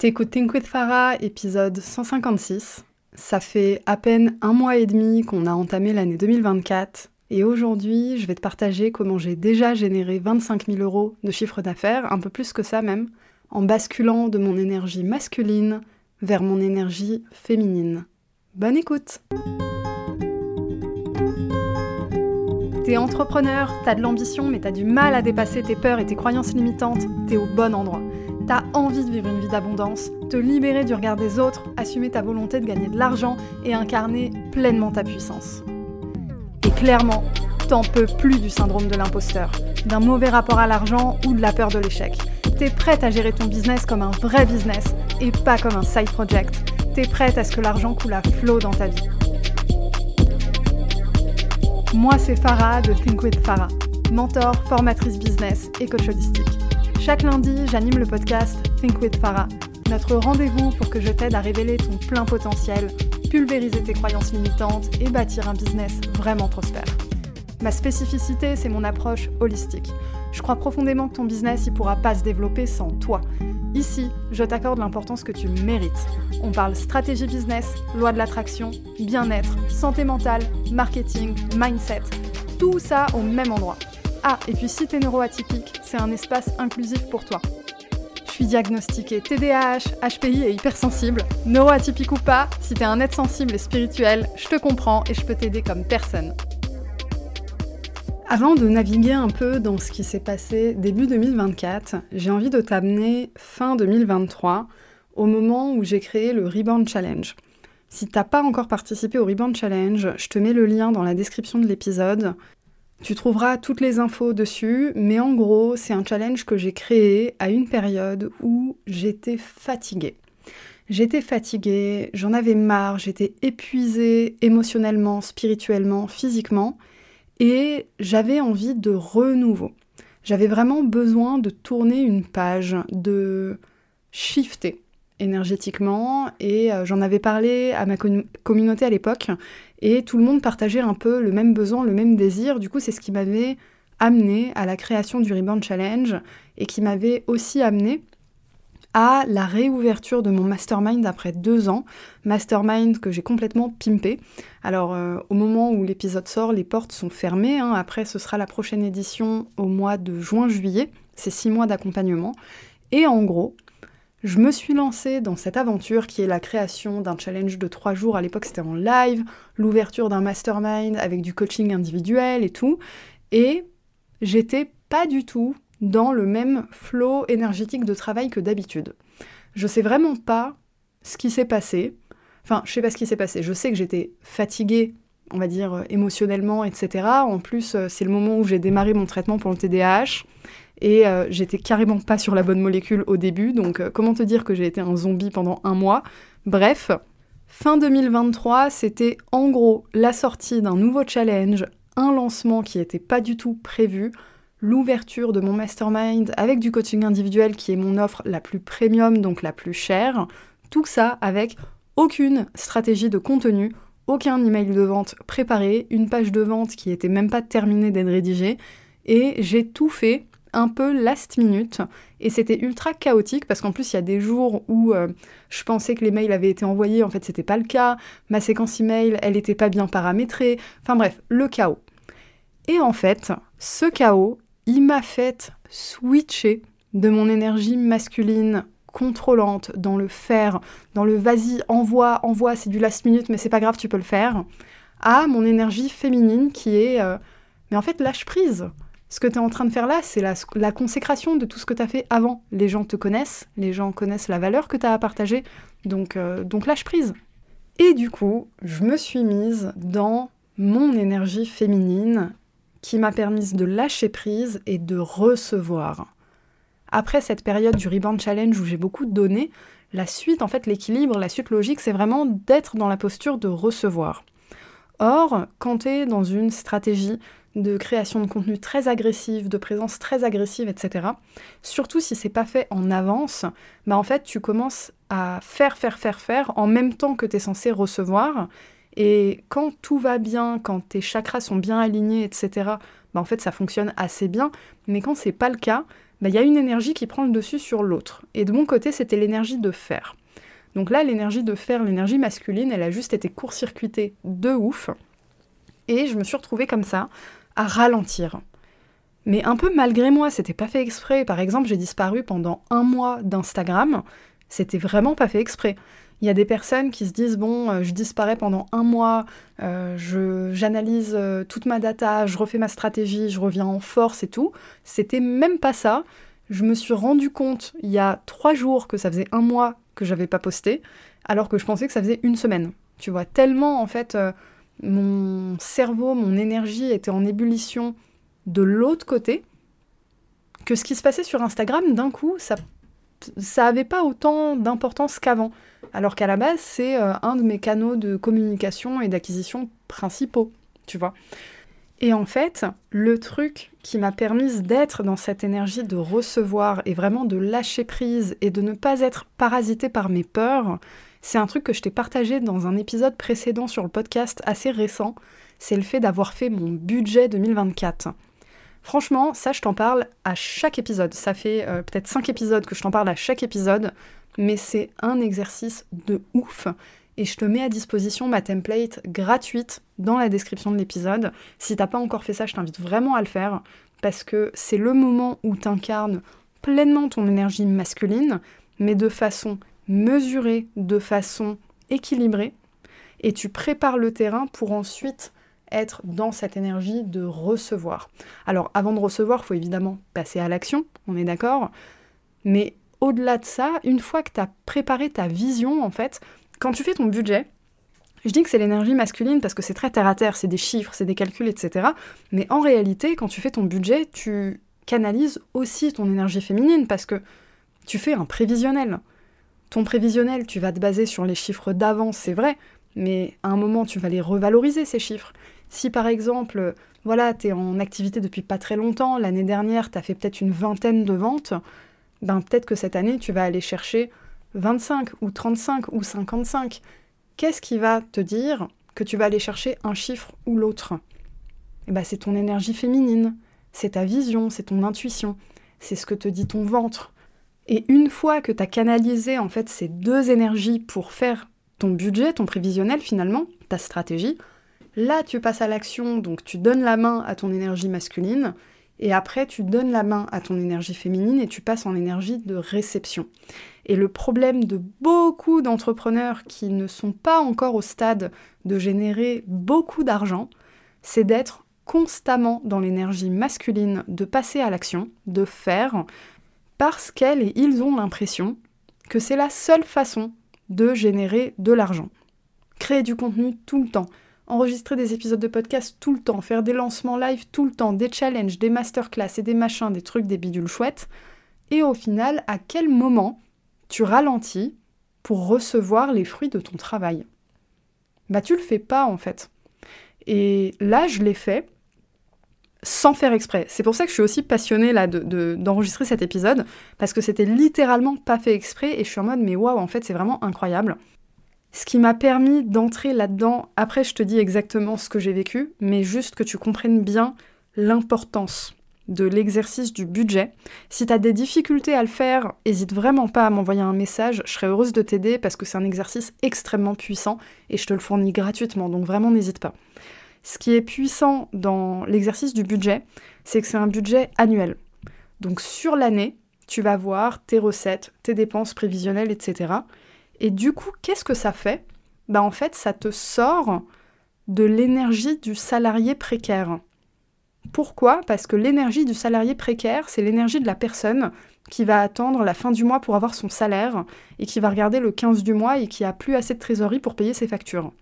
T'écoutes Think with Farah, épisode 156. Ça fait à peine un mois et demi qu'on a entamé l'année 2024 et aujourd'hui je vais te partager comment j'ai déjà généré 25 000 euros de chiffre d'affaires, un peu plus que ça même, en basculant de mon énergie masculine vers mon énergie féminine. Bonne écoute T'es entrepreneur, t'as de l'ambition mais t'as du mal à dépasser tes peurs et tes croyances limitantes, t'es au bon endroit. T'as envie de vivre une vie d'abondance, te libérer du regard des autres, assumer ta volonté de gagner de l'argent et incarner pleinement ta puissance. Et clairement, t'en peux plus du syndrome de l'imposteur, d'un mauvais rapport à l'argent ou de la peur de l'échec. T'es prête à gérer ton business comme un vrai business et pas comme un side project. T'es prête à ce que l'argent coule à flot dans ta vie. Moi, c'est Farah de Think with Farah, mentor, formatrice business et coach holistique. Chaque lundi, j'anime le podcast Think with Farah, notre rendez-vous pour que je t'aide à révéler ton plein potentiel, pulvériser tes croyances limitantes et bâtir un business vraiment prospère. Ma spécificité, c'est mon approche holistique. Je crois profondément que ton business ne pourra pas se développer sans toi. Ici, je t'accorde l'importance que tu mérites. On parle stratégie business, loi de l'attraction, bien-être, santé mentale, marketing, mindset. Tout ça au même endroit. Ah, et puis si t'es neuroatypique, c'est un espace inclusif pour toi. Je suis diagnostiquée TDAH, HPI et hypersensible. Neuroatypique ou pas, si t'es un être sensible et spirituel, je te comprends et je peux t'aider comme personne. Avant de naviguer un peu dans ce qui s'est passé début 2024, j'ai envie de t'amener fin 2023, au moment où j'ai créé le Rebound Challenge. Si t'as pas encore participé au Rebound Challenge, je te mets le lien dans la description de l'épisode. Tu trouveras toutes les infos dessus, mais en gros, c'est un challenge que j'ai créé à une période où j'étais fatiguée. J'étais fatiguée, j'en avais marre, j'étais épuisée émotionnellement, spirituellement, physiquement, et j'avais envie de renouveau. J'avais vraiment besoin de tourner une page, de shifter énergétiquement, et euh, j'en avais parlé à ma communauté à l'époque, et tout le monde partageait un peu le même besoin, le même désir. Du coup, c'est ce qui m'avait amené à la création du Rebound Challenge et qui m'avait aussi amené à la réouverture de mon mastermind après deux ans, mastermind que j'ai complètement pimpé. Alors euh, au moment où l'épisode sort, les portes sont fermées, hein. après ce sera la prochaine édition au mois de juin-juillet, c'est six mois d'accompagnement. Et en gros, je me suis lancée dans cette aventure qui est la création d'un challenge de trois jours. À l'époque, c'était en live, l'ouverture d'un mastermind avec du coaching individuel et tout. Et j'étais pas du tout dans le même flot énergétique de travail que d'habitude. Je sais vraiment pas ce qui s'est passé. Enfin, je sais pas ce qui s'est passé. Je sais que j'étais fatiguée, on va dire, émotionnellement, etc. En plus, euh, c'est le moment où j'ai démarré mon traitement pour le TDAH et euh, j'étais carrément pas sur la bonne molécule au début, donc euh, comment te dire que j'ai été un zombie pendant un mois? Bref, fin 2023, c'était en gros la sortie d'un nouveau challenge, un lancement qui n'était pas du tout prévu, l'ouverture de mon mastermind avec du coaching individuel qui est mon offre la plus premium, donc la plus chère, tout ça avec aucune stratégie de contenu, aucun email de vente préparé, une page de vente qui était même pas terminée d'être rédigée, et j'ai tout fait un peu last minute. Et c'était ultra chaotique parce qu'en plus il y a des jours où euh, je pensais que les mails avaient été envoyés, en fait c'était pas le cas, ma séquence email elle était pas bien paramétrée, enfin bref, le chaos. Et en fait, ce chaos, il m'a fait switcher de mon énergie masculine contrôlante dans le faire, dans le vas-y, envoie, envoie, c'est du last minute mais c'est pas grave, tu peux le faire, à mon énergie féminine qui est euh, mais en fait lâche prise ce que tu es en train de faire là, c'est la, consécration de tout ce que tu as fait avant. Les gens te connaissent, les gens connaissent la valeur que tu as à partager, donc, euh, donc lâche prise. Et du coup, je me suis mise dans mon énergie féminine qui m'a permis de lâcher prise et de recevoir. Après cette période du Rebound Challenge où j'ai beaucoup donné, la suite, en fait, l'équilibre, la suite logique, c'est vraiment d'être dans la posture de recevoir. Or, quand tu es dans une stratégie de création de contenu très agressive, de présence très agressive, etc. Surtout si c'est pas fait en avance, bah en fait tu commences à faire, faire, faire, faire en même temps que tu es censé recevoir. Et quand tout va bien, quand tes chakras sont bien alignés, etc., bah en fait ça fonctionne assez bien. Mais quand c'est pas le cas, bah, il y a une énergie qui prend le dessus sur l'autre. Et de mon côté, c'était l'énergie de faire. Donc là, l'énergie de faire, l'énergie masculine, elle a juste été court-circuitée de ouf. Et je me suis retrouvée comme ça, à ralentir. Mais un peu malgré moi, c'était pas fait exprès. Par exemple, j'ai disparu pendant un mois d'Instagram. C'était vraiment pas fait exprès. Il y a des personnes qui se disent bon, euh, je disparais pendant un mois, euh, j'analyse euh, toute ma data, je refais ma stratégie, je reviens en force et tout. C'était même pas ça. Je me suis rendu compte il y a trois jours que ça faisait un mois que j'avais pas posté, alors que je pensais que ça faisait une semaine. Tu vois, tellement en fait mon cerveau, mon énergie était en ébullition de l'autre côté que ce qui se passait sur Instagram, d'un coup, ça ça n'avait pas autant d'importance qu'avant. Alors qu'à la base, c'est euh, un de mes canaux de communication et d'acquisition principaux, tu vois. Et en fait, le truc qui m'a permis d'être dans cette énergie de recevoir et vraiment de lâcher prise et de ne pas être parasité par mes peurs, c'est un truc que je t'ai partagé dans un épisode précédent sur le podcast assez récent. C'est le fait d'avoir fait mon budget 2024. Franchement, ça, je t'en parle à chaque épisode. Ça fait euh, peut-être 5 épisodes que je t'en parle à chaque épisode, mais c'est un exercice de ouf. Et je te mets à disposition ma template gratuite dans la description de l'épisode. Si t'as pas encore fait ça, je t'invite vraiment à le faire, parce que c'est le moment où tu incarnes pleinement ton énergie masculine, mais de façon mesurée, de façon équilibrée, et tu prépares le terrain pour ensuite être dans cette énergie de recevoir. Alors avant de recevoir, il faut évidemment passer à l'action, on est d'accord, mais au-delà de ça, une fois que tu as préparé ta vision, en fait, quand tu fais ton budget, je dis que c'est l'énergie masculine parce que c'est très terre à terre, c'est des chiffres, c'est des calculs, etc. Mais en réalité, quand tu fais ton budget, tu canalises aussi ton énergie féminine parce que tu fais un prévisionnel. Ton prévisionnel, tu vas te baser sur les chiffres d'avant, c'est vrai, mais à un moment, tu vas les revaloriser, ces chiffres. Si par exemple, voilà, tu es en activité depuis pas très longtemps, l'année dernière, tu as fait peut-être une vingtaine de ventes, ben peut-être que cette année, tu vas aller chercher 25 ou 35 ou 55. Qu'est-ce qui va te dire que tu vas aller chercher un chiffre ou l'autre? Eh ben, c'est ton énergie féminine, c'est ta vision, c'est ton intuition, c'est ce que te dit ton ventre. Et une fois que tu as canalisé en fait ces deux énergies pour faire ton budget, ton prévisionnel finalement, ta stratégie, Là, tu passes à l'action, donc tu donnes la main à ton énergie masculine, et après, tu donnes la main à ton énergie féminine et tu passes en énergie de réception. Et le problème de beaucoup d'entrepreneurs qui ne sont pas encore au stade de générer beaucoup d'argent, c'est d'être constamment dans l'énergie masculine, de passer à l'action, de faire, parce qu'elles et ils ont l'impression que c'est la seule façon de générer de l'argent. Créer du contenu tout le temps, enregistrer des épisodes de podcast tout le temps, faire des lancements live tout le temps, des challenges, des masterclass et des machins, des trucs, des bidules chouettes. Et au final, à quel moment tu ralentis pour recevoir les fruits de ton travail? Bah tu le fais pas en fait. Et là, je l'ai fait sans faire exprès. C'est pour ça que je suis aussi passionnée là d'enregistrer cet épisode, parce que c'était littéralement pas fait exprès, et je suis en mode mais waouh, en fait c'est vraiment incroyable. Ce qui m'a permis d'entrer là-dedans, après je te dis exactement ce que j'ai vécu, mais juste que tu comprennes bien l'importance de l'exercice du budget. Si tu as des difficultés à le faire, hésite vraiment pas à m'envoyer un message, je serais heureuse de t'aider parce que c'est un exercice extrêmement puissant et je te le fournis gratuitement, donc vraiment n'hésite pas. Ce qui est puissant dans l'exercice du budget, c'est que c'est un budget annuel. Donc sur l'année, tu vas voir tes recettes, tes dépenses prévisionnelles, etc. Et du coup, qu'est-ce que ça fait? Bah, En fait, ça te sort de l'énergie du salarié précaire. Pourquoi? Parce que l'énergie du salarié précaire, c'est l'énergie de la personne qui va attendre la fin du mois pour avoir son salaire et qui va regarder le 15 du mois et qui a plus assez de trésorerie pour payer ses factures.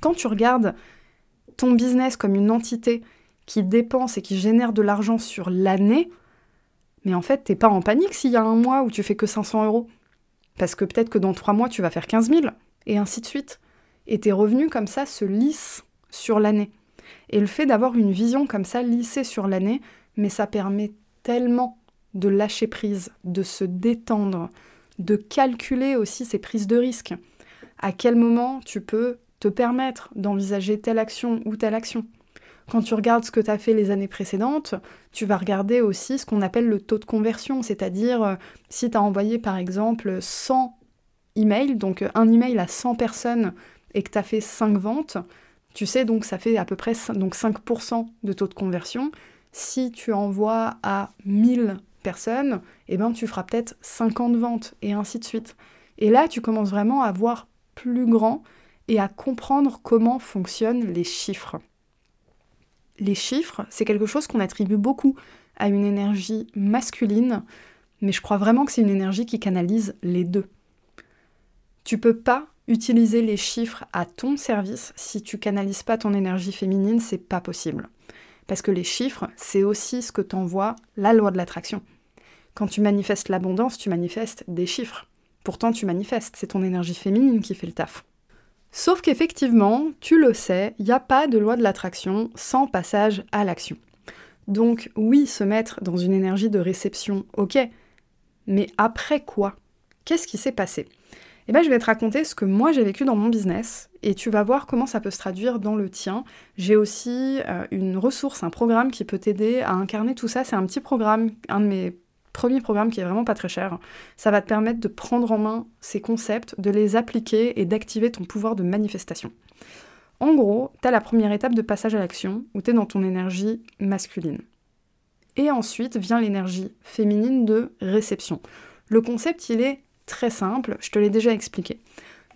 Quand tu regardes ton business comme une entité qui dépense et qui génère de l'argent sur l'année, mais en fait, t'es pas en panique s'il y a un mois où tu fais que 500 euros. Parce que peut-être que dans trois mois, tu vas faire 15 000, et ainsi de suite. Et tes revenus comme ça se lissent sur l'année. Et le fait d'avoir une vision comme ça lissée sur l'année, mais ça permet tellement de lâcher prise, de se détendre, de calculer aussi ses prises de risque. À quel moment tu peux te permettre d'envisager telle action ou telle action. Quand tu regardes ce que tu as fait les années précédentes, tu vas regarder aussi ce qu'on appelle le taux de conversion, c'est-à-dire euh, si tu as envoyé par exemple 100 emails, donc euh, un email à 100 personnes et que tu as fait 5 ventes, tu sais donc ça fait à peu près donc 5% de taux de conversion. Si tu envoies à 1000 personnes, eh ben tu feras peut-être 50 ventes et ainsi de suite. Et là, tu commences vraiment à voir plus grand et à comprendre comment fonctionnent les chiffres. Les chiffres, c'est quelque chose qu'on attribue beaucoup à une énergie masculine, mais je crois vraiment que c'est une énergie qui canalise les deux. Tu peux pas utiliser les chiffres à ton service si tu canalises pas ton énergie féminine, c'est pas possible. Parce que les chiffres, c'est aussi ce que t'envoie la loi de l'attraction. Quand tu manifestes l'abondance, tu manifestes des chiffres. Pourtant, tu manifestes, c'est ton énergie féminine qui fait le taf. Sauf qu'effectivement, tu le sais, il n'y a pas de loi de l'attraction sans passage à l'action. Donc oui, se mettre dans une énergie de réception, ok, mais après quoi? Qu'est-ce qui s'est passé? Eh bien, je vais te raconter ce que moi j'ai vécu dans mon business et tu vas voir comment ça peut se traduire dans le tien. J'ai aussi euh, une ressource, un programme qui peut t'aider à incarner tout ça. C'est un petit programme, un de mes premier programme qui est vraiment pas très cher. Ça va te permettre de prendre en main ces concepts, de les appliquer et d'activer ton pouvoir de manifestation. En gros, tu as la première étape de passage à l'action où tu es dans ton énergie masculine. Et ensuite vient l'énergie féminine de réception. Le concept, il est très simple, je te l'ai déjà expliqué.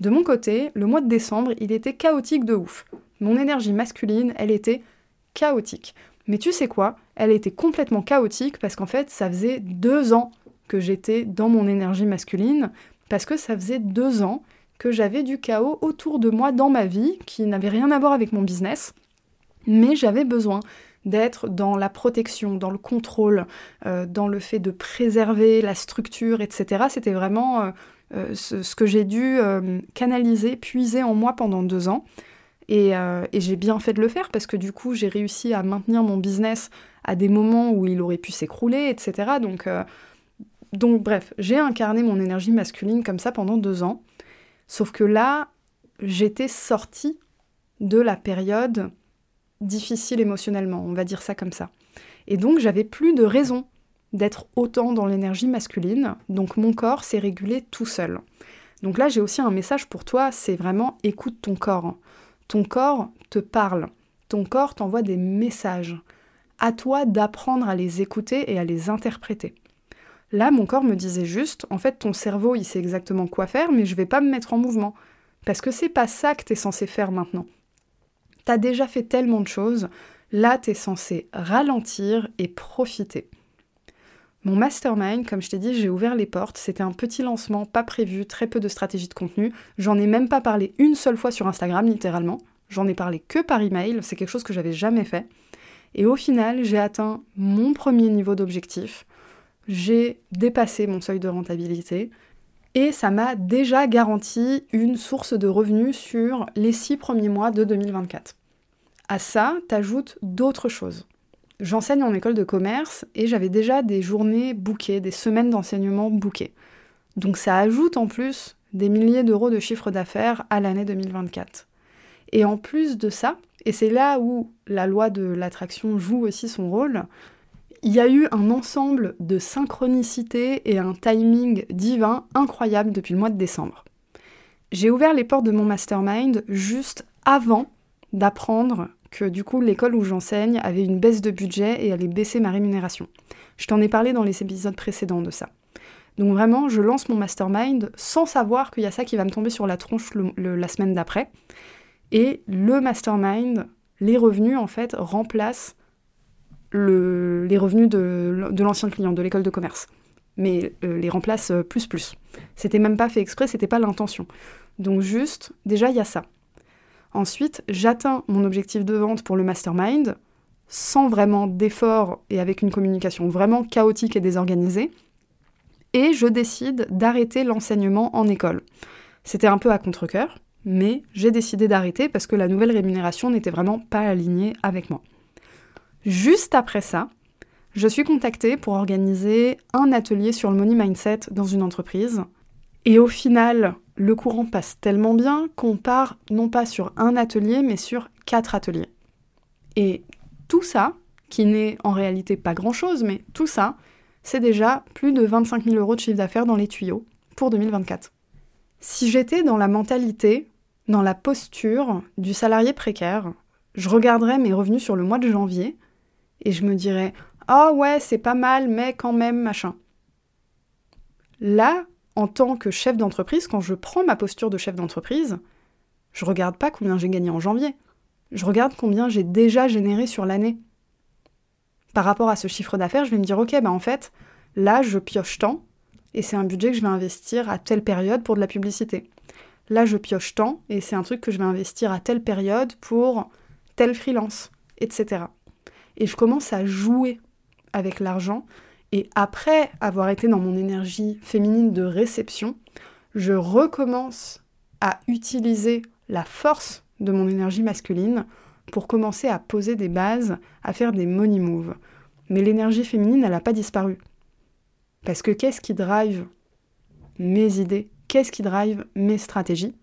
De mon côté, le mois de décembre, il était chaotique de ouf. Mon énergie masculine, elle était chaotique. Mais tu sais quoi? Elle était complètement chaotique parce qu'en fait, ça faisait deux ans que j'étais dans mon énergie masculine, parce que ça faisait deux ans que j'avais du chaos autour de moi dans ma vie, qui n'avait rien à voir avec mon business, mais j'avais besoin d'être dans la protection, dans le contrôle, euh, dans le fait de préserver la structure, etc. C'était vraiment euh, euh, ce, que j'ai dû canaliser, puiser en moi pendant deux ans. Euh, et, j'ai bien fait de le faire parce que du coup, j'ai réussi à maintenir mon business à des moments où il aurait pu s'écrouler, etc. Donc, euh, donc bref, j'ai incarné mon énergie masculine comme ça pendant deux ans. Sauf que là, j'étais sortie de la période difficile émotionnellement, on va dire ça comme ça. Et donc, j'avais plus de raison d'être autant dans l'énergie masculine, donc mon corps s'est régulé tout seul. Donc là, j'ai aussi un message pour toi, c'est vraiment écoute ton corps. Ton corps te parle, ton corps t'envoie des messages. À toi d'apprendre à les écouter et à les interpréter. Là, mon corps me disait juste, en fait, ton cerveau, il sait exactement quoi faire, mais je vais pas me mettre en mouvement. Parce que c'est pas ça que tu es censé faire maintenant. T'as déjà fait tellement de choses, là, tu es censé ralentir et profiter. Mon mastermind, comme je t'ai dit, j'ai ouvert les portes. C'était un petit lancement, pas prévu, très peu de stratégie de contenu. J'en ai même pas parlé une seule fois sur Instagram, littéralement. J'en ai parlé que par email. C'est quelque chose que j'avais jamais fait. Et au final, j'ai atteint mon premier niveau d'objectif. J'ai dépassé mon seuil de rentabilité. Et ça m'a déjà garanti une source de revenus sur les six premiers mois de 2024. À ça, t'ajoutes d'autres choses. J'enseigne en école de commerce et j'avais déjà des journées bouquées, des semaines d'enseignement bouquées. Donc ça ajoute en plus des milliers d'euros de chiffre d'affaires à l'année 2024. Et en plus de ça, et c'est là où la loi de l'attraction joue aussi son rôle, il y a eu un ensemble de synchronicité et un timing divin incroyable depuis le mois de décembre. J'ai ouvert les portes de mon mastermind juste avant d'apprendre que du coup l'école où j'enseigne avait une baisse de budget et allait baisser ma rémunération. Je t'en ai parlé dans les épisodes précédents de ça. Donc vraiment, je lance mon mastermind sans savoir qu'il y a ça qui va me tomber sur la tronche la semaine d'après. Et le mastermind, les revenus en fait remplacent les revenus de, l'ancien client, de l'école de commerce. Mais euh, les remplacent euh, plus plus. C'était même pas fait exprès, c'était pas l'intention. Donc juste, déjà il y a ça. Ensuite, j'atteins mon objectif de vente pour le mastermind sans vraiment d'effort et avec une communication vraiment chaotique et désorganisée. Et je décide d'arrêter l'enseignement en école. C'était un peu à contre-coeur, mais j'ai décidé d'arrêter parce que la nouvelle rémunération n'était vraiment pas alignée avec moi. Juste après ça, je suis contactée pour organiser un atelier sur le money mindset dans une entreprise. Et au final, le courant passe tellement bien qu'on part non pas sur un atelier, mais sur quatre ateliers. Et tout ça, qui n'est en réalité pas grand-chose, mais tout ça, c'est déjà plus de 25 000 euros de chiffre d'affaires dans les tuyaux pour 2024. Si j'étais dans la mentalité, dans la posture du salarié précaire, je regarderais mes revenus sur le mois de janvier et je me dirais Ah ouais, c'est pas mal, mais quand même, machin. Là, en tant que chef d'entreprise, quand je prends ma posture de chef d'entreprise, je regarde pas combien j'ai gagné en janvier. Je regarde combien j'ai déjà généré sur l'année. Par rapport à ce chiffre d'affaires, je vais me dire ok, bah en fait, là je pioche tant et c'est un budget que je vais investir à telle période pour de la publicité. Là je pioche tant et c'est un truc que je vais investir à telle période pour tel freelance, etc. Et je commence à jouer avec l'argent et après avoir été dans mon énergie féminine de réception, je recommence à utiliser la force de mon énergie masculine pour commencer à poser des bases, à faire des money moves. Mais l'énergie féminine, elle n'a pas disparu. Parce que qu'est-ce qui drive mes idées? Qu'est-ce qui drive mes stratégies?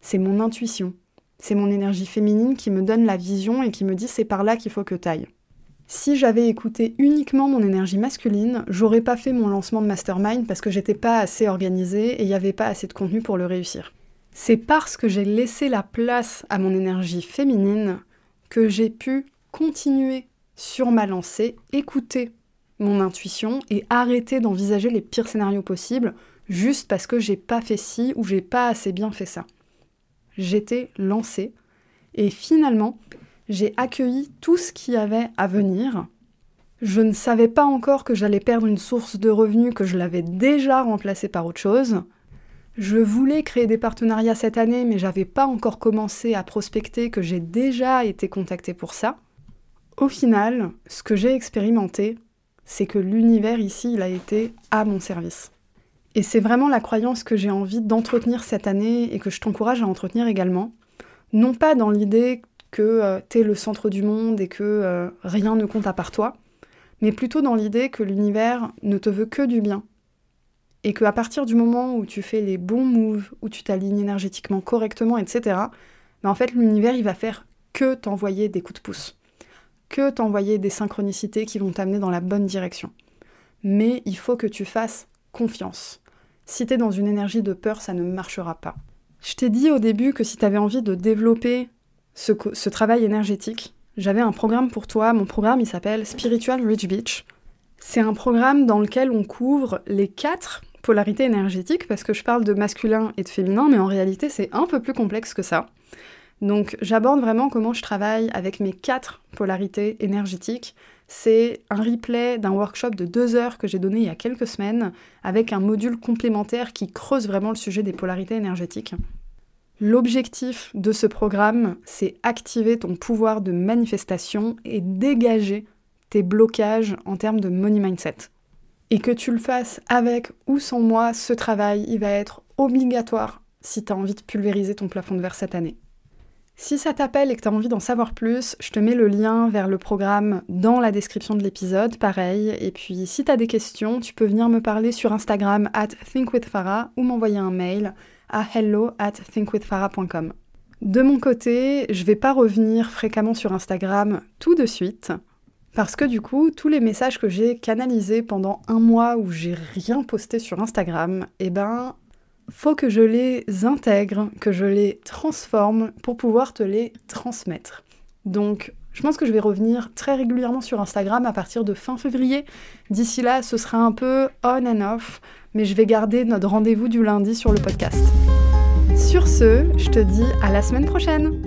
C'est mon intuition. C'est mon énergie féminine qui me donne la vision et qui me dit c'est par là qu'il faut que ailles. Si j'avais écouté uniquement mon énergie masculine, j'aurais pas fait mon lancement de mastermind parce que j'étais pas assez organisée et il n'y avait pas assez de contenu pour le réussir. C'est parce que j'ai laissé la place à mon énergie féminine que j'ai pu continuer sur ma lancée, écouter mon intuition et arrêter d'envisager les pires scénarios possibles juste parce que j'ai pas fait ci ou j'ai pas assez bien fait ça. J'étais lancée et finalement, j'ai accueilli tout ce qui avait à venir. Je ne savais pas encore que j'allais perdre une source de revenus que je l'avais déjà remplacée par autre chose. Je voulais créer des partenariats cette année, mais j'avais pas encore commencé à prospecter, que j'ai déjà été contactée pour ça. Au final, ce que j'ai expérimenté, c'est que l'univers ici, il a été à mon service. Et c'est vraiment la croyance que j'ai envie d'entretenir cette année et que je t'encourage à entretenir également. Non pas dans l'idée que euh, t'es le centre du monde et que euh, rien ne compte à part toi, mais plutôt dans l'idée que l'univers ne te veut que du bien et qu'à partir du moment où tu fais les bons moves, où tu t'alignes énergétiquement correctement, etc., ben en fait l'univers il va faire que t'envoyer des coups de pouce, que t'envoyer des synchronicités qui vont t'amener dans la bonne direction. Mais il faut que tu fasses confiance. Si t'es dans une énergie de peur, ça ne marchera pas. Je t'ai dit au début que si t'avais envie de développer ce, travail énergétique, j'avais un programme pour toi. Mon programme, il s'appelle Spiritual Rich Beach. C'est un programme dans lequel on couvre les quatre polarité énergétique parce que je parle de masculin et de féminin, mais en réalité c'est un peu plus complexe que ça. Donc j'aborde vraiment comment je travaille avec mes quatre polarités énergétiques. C'est un replay d'un workshop de deux heures que j'ai donné il y a quelques semaines avec un module complémentaire qui creuse vraiment le sujet des polarités énergétiques. L'objectif de ce programme, c'est activer ton pouvoir de manifestation et dégager tes blocages en termes de money mindset et que tu le fasses avec ou sans moi, ce travail, il va être obligatoire si tu as envie de pulvériser ton plafond de verre cette année. Si ça t'appelle et que tu as envie d'en savoir plus, je te mets le lien vers le programme dans la description de l'épisode, pareil. Et puis si tu as des questions, tu peux venir me parler sur Instagram at thinkwithfarah ou m'envoyer un mail à hello at thinkwithfarah.com. De mon côté, je vais pas revenir fréquemment sur Instagram tout de suite. Parce que du coup, tous les messages que j'ai canalisés pendant un mois où j'ai rien posté sur Instagram, eh ben, faut que je les intègre, que je les transforme pour pouvoir te les transmettre. Donc, je pense que je vais revenir très régulièrement sur Instagram à partir de fin février. D'ici là, ce sera un peu on and off, mais je vais garder notre rendez-vous du lundi sur le podcast. Sur ce, je te dis à la semaine prochaine